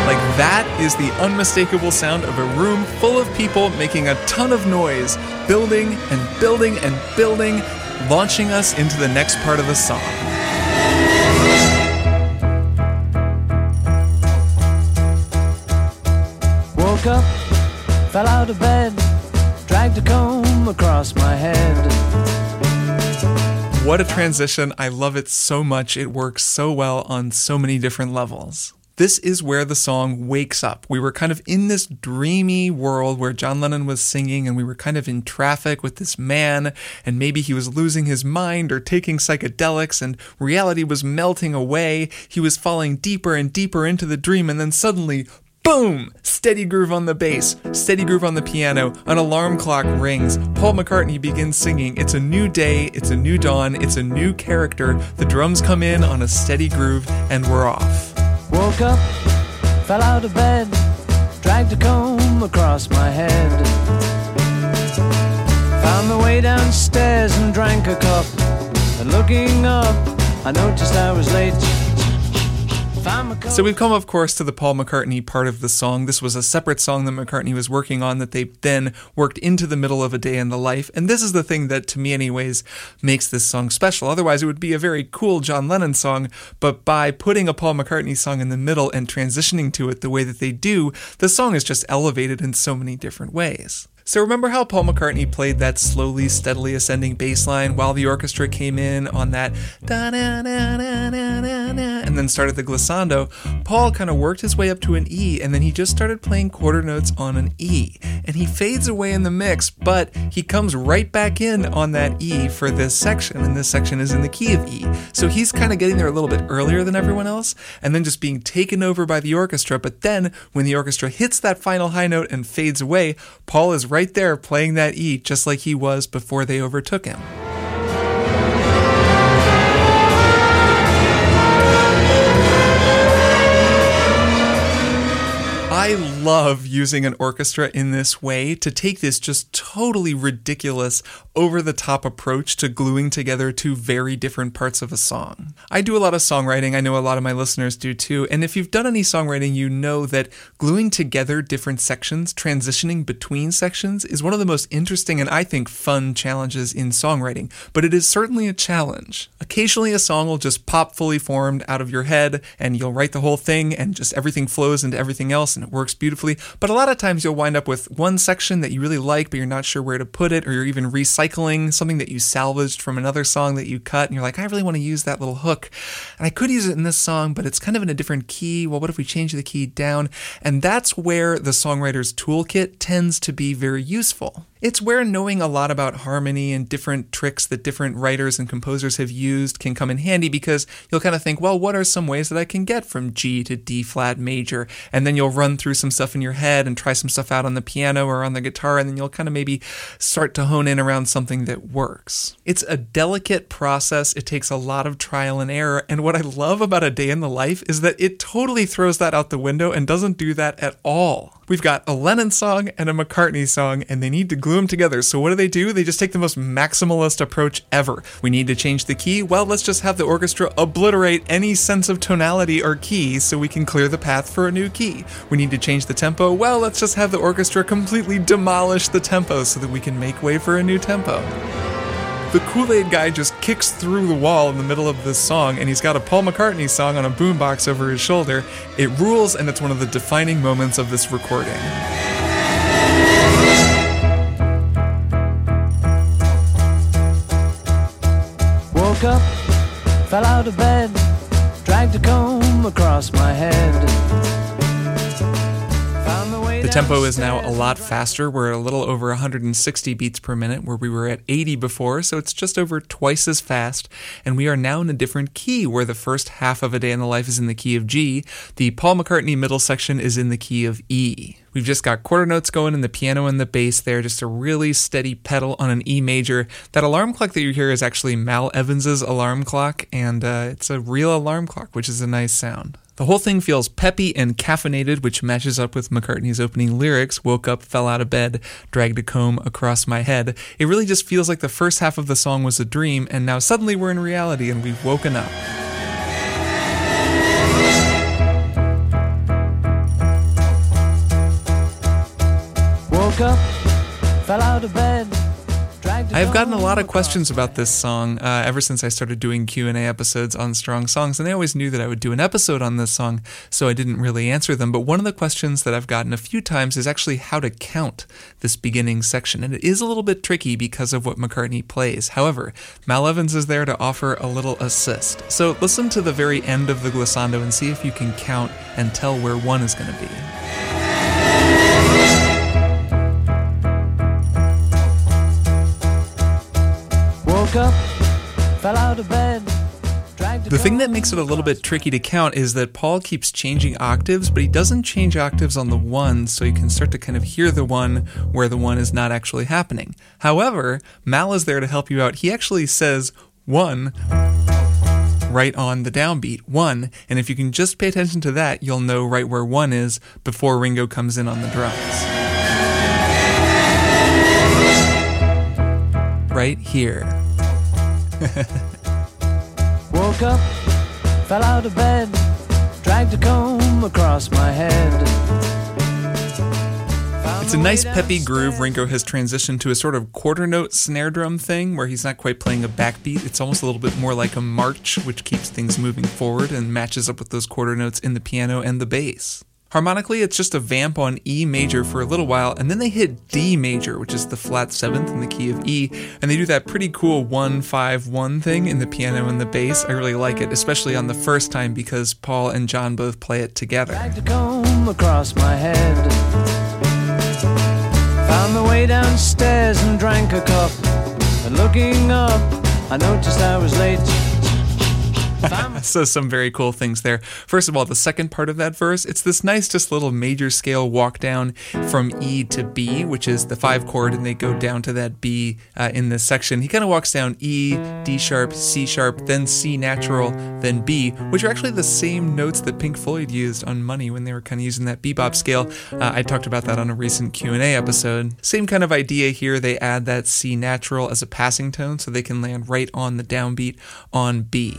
Like that is the unmistakable sound of a room full of people making a ton of noise, building and building and building, launching us into the next part of the song. Woke up, fell out of bed, dragged a comb across my head. What a transition. I love it so much. It works so well on so many different levels. This is where the song wakes up. We were kind of in this dreamy world where John Lennon was singing, and we were kind of in traffic with this man, and maybe he was losing his mind or taking psychedelics, and reality was melting away. He was falling deeper and deeper into the dream, and then suddenly, Boom! Steady groove on the bass, steady groove on the piano, an alarm clock rings. Paul McCartney begins singing. It's a new day, it's a new dawn, it's a new character. The drums come in on a steady groove, and we're off. Woke up, fell out of bed, dragged a comb across my head. Found my way downstairs and drank a cup. And looking up, I noticed I was late. So we've come, of course, to the Paul McCartney part of the song. This was a separate song that McCartney was working on that they then worked into the middle of a day in the life. And this is the thing that, to me, anyways, makes this song special. Otherwise, it would be a very cool John Lennon song. But by putting a Paul McCartney song in the middle and transitioning to it the way that they do, the song is just elevated in so many different ways. So remember how Paul McCartney played that slowly, steadily ascending bass line while the orchestra came in on that and then started the glissando? Paul kind of worked his way up to an E and then he just started playing quarter notes on an E. And he fades away in the mix, but he comes right back in on that E for this section, and this section is in the key of E. So he's kind of getting there a little bit earlier than everyone else, and then just being taken over by the orchestra. But then when the orchestra hits that final high note and fades away, Paul is right there playing that E just like he was before they overtook him. I love using an orchestra in this way to take this just totally ridiculous, over the top approach to gluing together two very different parts of a song. I do a lot of songwriting, I know a lot of my listeners do too, and if you've done any songwriting, you know that gluing together different sections, transitioning between sections, is one of the most interesting and I think fun challenges in songwriting, but it is certainly a challenge. Occasionally, a song will just pop fully formed out of your head, and you'll write the whole thing, and just everything flows into everything else, and it works beautifully. But a lot of times you'll wind up with one section that you really like, but you're not sure where to put it, or you're even recycling something that you salvaged from another song that you cut, and you're like, I really want to use that little hook. And I could use it in this song, but it's kind of in a different key. Well, what if we change the key down? And that's where the songwriter's toolkit tends to be very useful. It's where knowing a lot about harmony and different tricks that different writers and composers have used can come in handy because you'll kind of think, well, what are some ways that I can get from G to D flat major? And then you'll run through some stuff in your head and try some stuff out on the piano or on the guitar, and then you'll kind of maybe start to hone in around something that works. It's a delicate process, it takes a lot of trial and error. And what I love about a day in the life is that it totally throws that out the window and doesn't do that at all. We've got a Lennon song and a McCartney song, and they need to glue them together. So, what do they do? They just take the most maximalist approach ever. We need to change the key? Well, let's just have the orchestra obliterate any sense of tonality or key so we can clear the path for a new key. We need to change the tempo? Well, let's just have the orchestra completely demolish the tempo so that we can make way for a new tempo the Kool Aid guy just kicks through the wall in the middle of this song, and he's got a Paul McCartney song on a boombox over his shoulder. It rules, and it's one of the defining moments of this recording. Woke up, fell out of bed, dragged a comb across my head. Tempo is now a lot faster. We're a little over 160 beats per minute, where we were at 80 before, so it's just over twice as fast. And we are now in a different key, where the first half of A Day in the Life is in the key of G. The Paul McCartney middle section is in the key of E. We've just got quarter notes going in the piano and the bass there, just a really steady pedal on an E major. That alarm clock that you hear is actually Mal Evans's alarm clock, and uh, it's a real alarm clock, which is a nice sound. The whole thing feels peppy and caffeinated, which matches up with McCartney's opening lyrics woke up, fell out of bed, dragged a comb across my head. It really just feels like the first half of the song was a dream, and now suddenly we're in reality and we've woken up. Woke up, fell out of bed. A I've gotten a lot of questions about this song uh, ever since I started doing Q&A episodes on strong songs, and I always knew that I would do an episode on this song, so I didn't really answer them. But one of the questions that I've gotten a few times is actually how to count this beginning section, and it is a little bit tricky because of what McCartney plays. However, Mal Evans is there to offer a little assist. So listen to the very end of the glissando and see if you can count and tell where one is going to be. Woke up, fell out of bed. The thing that makes it a little bit tricky to count is that Paul keeps changing octaves, but he doesn't change octaves on the one, so you can start to kind of hear the one where the one is not actually happening. However, Mal is there to help you out. He actually says one right on the downbeat, one, and if you can just pay attention to that, you'll know right where one is before Ringo comes in on the drums. Right here. Woke up, fell out of bed, dragged a comb across my head. It's a nice peppy groove. Ringo has transitioned to a sort of quarter note snare drum thing where he's not quite playing a backbeat. It's almost a little bit more like a march, which keeps things moving forward and matches up with those quarter notes in the piano and the bass. Harmonically, it's just a vamp on E major for a little while, and then they hit D major, which is the flat seventh in the key of E, and they do that pretty cool 1 5 1 thing in the piano and the bass. I really like it, especially on the first time because Paul and John both play it together. Found way downstairs and drank a cup. And looking up, I noticed I was late. Found So some very cool things there. First of all, the second part of that verse, it's this nice just little major scale walk down from E to B, which is the five chord, and they go down to that B uh, in this section. He kind of walks down E, D sharp, C sharp, then C natural, then B, which are actually the same notes that Pink Floyd used on Money when they were kind of using that bebop scale. Uh, I talked about that on a recent Q&A episode. Same kind of idea here. They add that C natural as a passing tone so they can land right on the downbeat on B.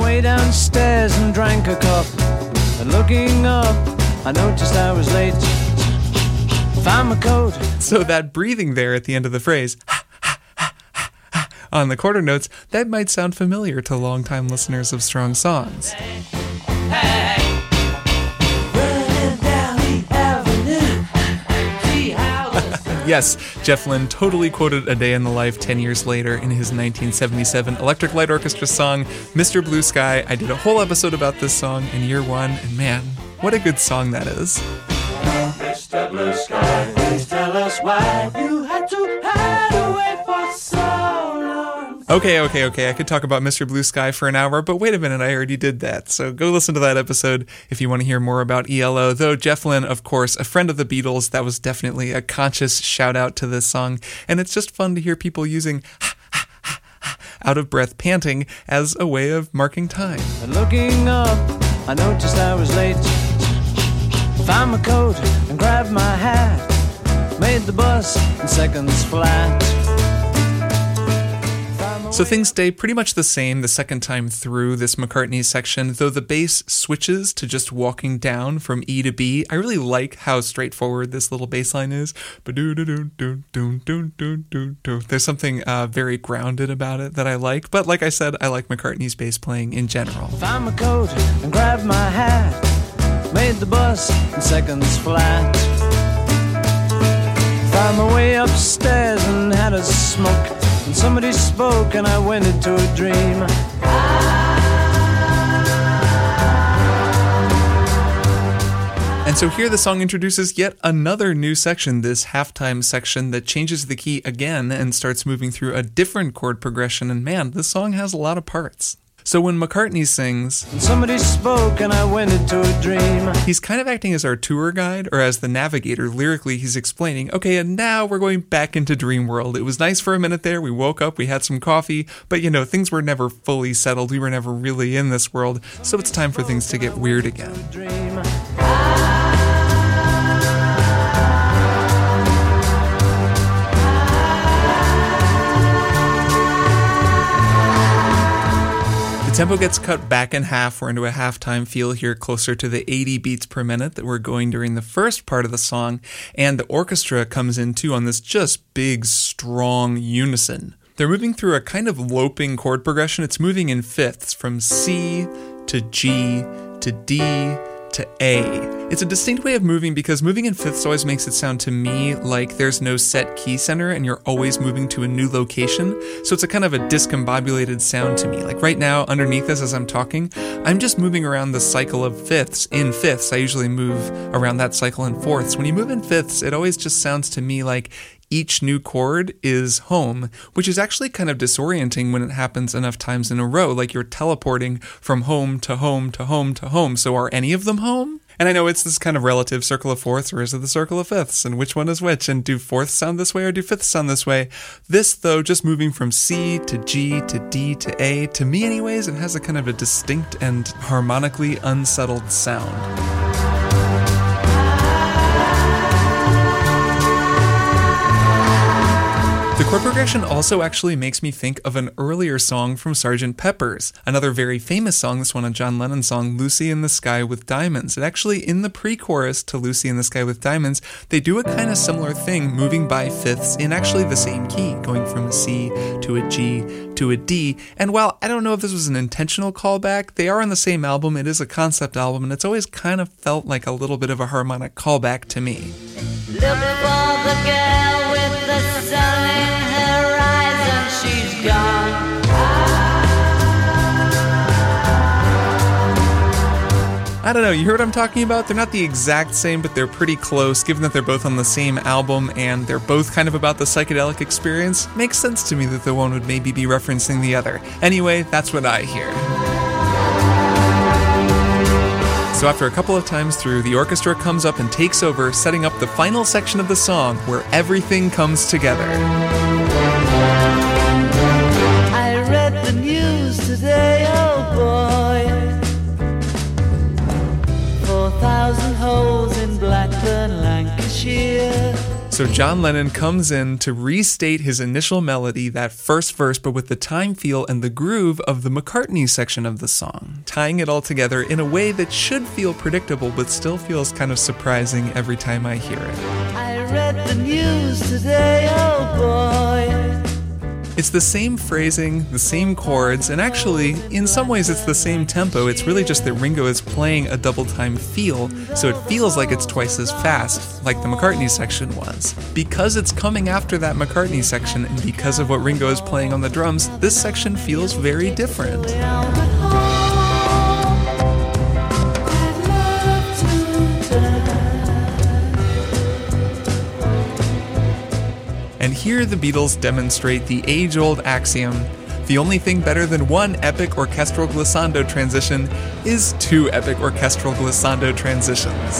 Found my way downstairs and drank a cup. And looking up, I noticed I was late. Found my coat. So that breathing there at the end of the phrase on the quarter notes, that might sound familiar to longtime listeners of strong songs. Running Yes, Jeff Lynne totally quoted A Day in the Life 10 years later in his 1977 Electric Light Orchestra song, Mr. Blue Sky. I did a whole episode about this song in year one, and man, what a good song that is. Mr. Blue Sky, please tell us why you Okay, okay, okay. I could talk about Mr. Blue Sky for an hour, but wait a minute, I already did that. So go listen to that episode if you want to hear more about ELO. Though Jeff Lynne, of course, a friend of the Beatles, that was definitely a conscious shout out to this song. And it's just fun to hear people using out of breath panting as a way of marking time. Looking up, I noticed I was late. Found my coat and grabbed my hat. Made the bus in seconds flat. So things stay pretty much the same the second time through this McCartney section, though the bass switches to just walking down from E to B. I really like how straightforward this little bass line is. There's something uh, very grounded about it that I like, but like I said, I like McCartney's bass playing in general. Find my coat and grab my hat, made the bus in seconds flat. Found my way upstairs and had a smoke. And somebody spoke and I went into a dream. And so here the song introduces yet another new section, this halftime section that changes the key again and starts moving through a different chord progression. And man, this song has a lot of parts. So when McCartney sings, Somebody spoke and I went into a dream. he's kind of acting as our tour guide or as the navigator. Lyrically, he's explaining, okay, and now we're going back into dream world. It was nice for a minute there. We woke up, we had some coffee, but you know, things were never fully settled. We were never really in this world. So it's time for things to get weird again. Tempo gets cut back in half. We're into a halftime feel here, closer to the 80 beats per minute that we're going during the first part of the song. And the orchestra comes in too on this just big, strong unison. They're moving through a kind of loping chord progression. It's moving in fifths from C to G to D to A. It's a distinct way of moving because moving in fifths always makes it sound to me like there's no set key center and you're always moving to a new location. So it's a kind of a discombobulated sound to me. Like right now, underneath this as I'm talking, I'm just moving around the cycle of fifths in fifths. I usually move around that cycle in fourths. When you move in fifths, it always just sounds to me like each new chord is home, which is actually kind of disorienting when it happens enough times in a row, like you're teleporting from home to home to home to home. So are any of them home? And I know it's this kind of relative circle of fourths, or is it the circle of fifths? And which one is which? And do fourths sound this way or do fifths sound this way? This, though, just moving from C to G to D to A, to me, anyways, it has a kind of a distinct and harmonically unsettled sound. Chord progression also actually makes me think of an earlier song from Sgt. Pepper's, another very famous song, this one a John Lennon song, Lucy in the Sky with Diamonds. And actually, in the pre chorus to Lucy in the Sky with Diamonds, they do a kind of similar thing, moving by fifths in actually the same key, going from a C to a G to a D. And while I don't know if this was an intentional callback, they are on the same album, it is a concept album, and it's always kind of felt like a little bit of a harmonic callback to me. For the girl I don't know, you hear what I'm talking about? They're not the exact same, but they're pretty close, given that they're both on the same album and they're both kind of about the psychedelic experience. Makes sense to me that the one would maybe be referencing the other. Anyway, that's what I hear. So after a couple of times through, the orchestra comes up and takes over, setting up the final section of the song where everything comes together. I read the news today, Blackburn, Lancashire. So John Lennon comes in to restate his initial melody, that first verse, but with the time feel and the groove of the McCartney section of the song, tying it all together in a way that should feel predictable but still feels kind of surprising every time I hear it. I read the news today, oh boy. It's the same phrasing, the same chords, and actually, in some ways, it's the same tempo. It's really just that Ringo is playing a double time feel, so it feels like it's twice as fast, like the McCartney section was. Because it's coming after that McCartney section, and because of what Ringo is playing on the drums, this section feels very different. And here the Beatles demonstrate the age old axiom the only thing better than one epic orchestral glissando transition is two epic orchestral glissando transitions.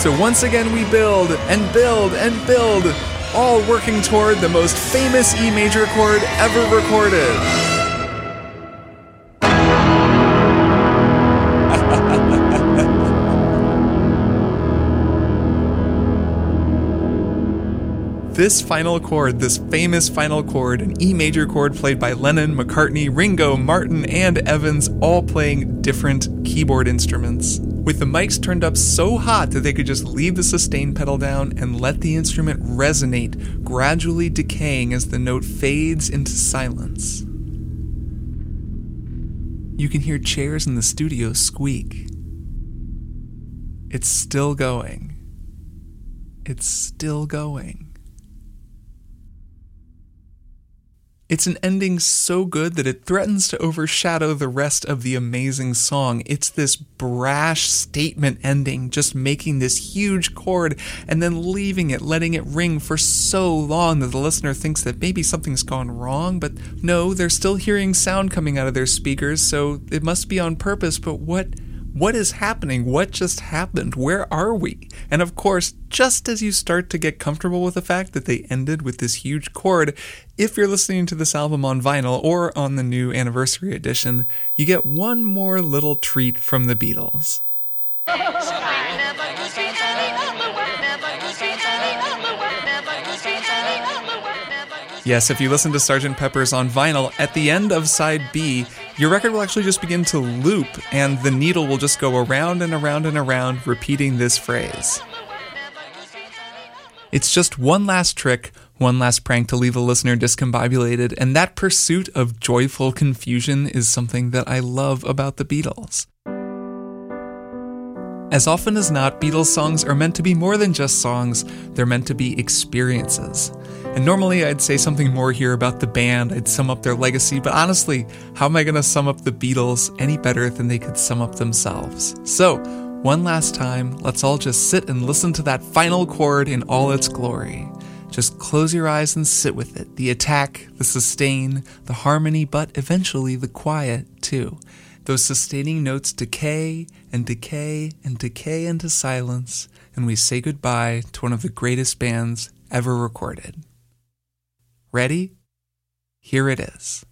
So once again, we build and build and build, all working toward the most famous E major chord ever recorded. This final chord, this famous final chord, an E major chord played by Lennon, McCartney, Ringo, Martin, and Evans, all playing different keyboard instruments. With the mics turned up so hot that they could just leave the sustain pedal down and let the instrument resonate, gradually decaying as the note fades into silence. You can hear chairs in the studio squeak. It's still going. It's still going. It's an ending so good that it threatens to overshadow the rest of the amazing song. It's this brash statement ending, just making this huge chord and then leaving it, letting it ring for so long that the listener thinks that maybe something's gone wrong, but no, they're still hearing sound coming out of their speakers, so it must be on purpose, but what what is happening? What just happened? Where are we? And of course, just as you start to get comfortable with the fact that they ended with this huge chord, if you're listening to this album on vinyl or on the new anniversary edition, you get one more little treat from the Beatles. Yes, if you listen to Sgt. Pepper's on vinyl, at the end of side B, your record will actually just begin to loop, and the needle will just go around and around and around, repeating this phrase. It's just one last trick, one last prank to leave a listener discombobulated, and that pursuit of joyful confusion is something that I love about the Beatles. As often as not, Beatles songs are meant to be more than just songs, they're meant to be experiences. And normally I'd say something more here about the band, I'd sum up their legacy, but honestly, how am I going to sum up the Beatles any better than they could sum up themselves? So, one last time, let's all just sit and listen to that final chord in all its glory. Just close your eyes and sit with it. The attack, the sustain, the harmony, but eventually the quiet too. Those sustaining notes decay and decay and decay into silence, and we say goodbye to one of the greatest bands ever recorded. Ready? Here it is.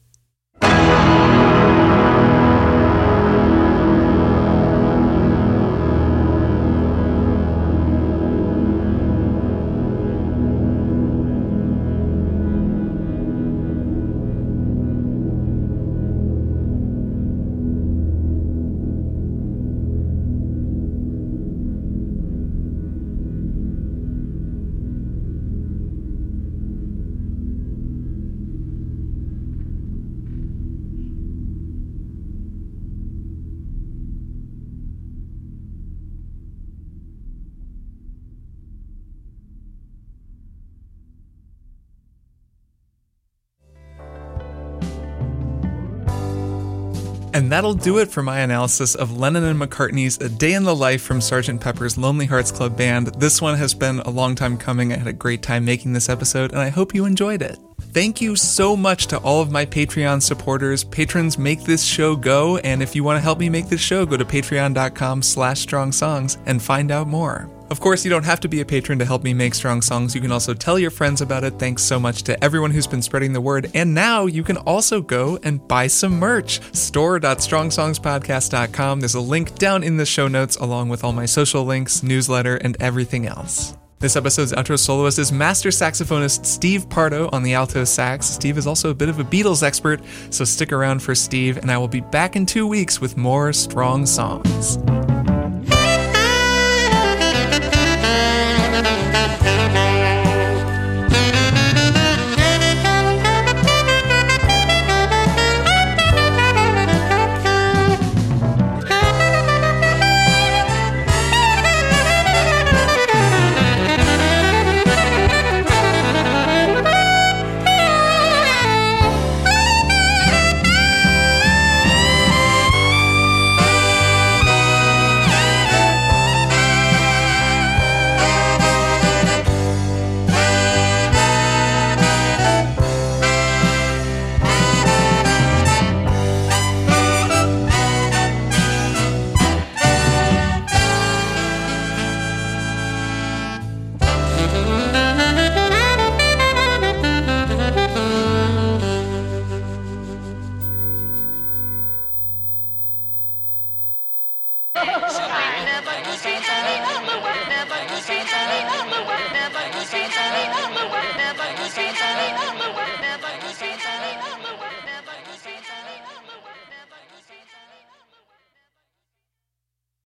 And that'll do it for my analysis of Lennon and McCartney's A Day in the Life from Sgt. Pepper's Lonely Hearts Club Band. This one has been a long time coming. I had a great time making this episode, and I hope you enjoyed it. Thank you so much to all of my Patreon supporters. Patrons make this show go, and if you want to help me make this show, go to patreon.com slash strong songs and find out more. Of course, you don't have to be a patron to help me make strong songs. You can also tell your friends about it. Thanks so much to everyone who's been spreading the word. And now you can also go and buy some merch. Store.strongsongspodcast.com. There's a link down in the show notes, along with all my social links, newsletter, and everything else. This episode's outro soloist is master saxophonist Steve Pardo on the alto sax. Steve is also a bit of a Beatles expert, so stick around for Steve, and I will be back in two weeks with more strong songs.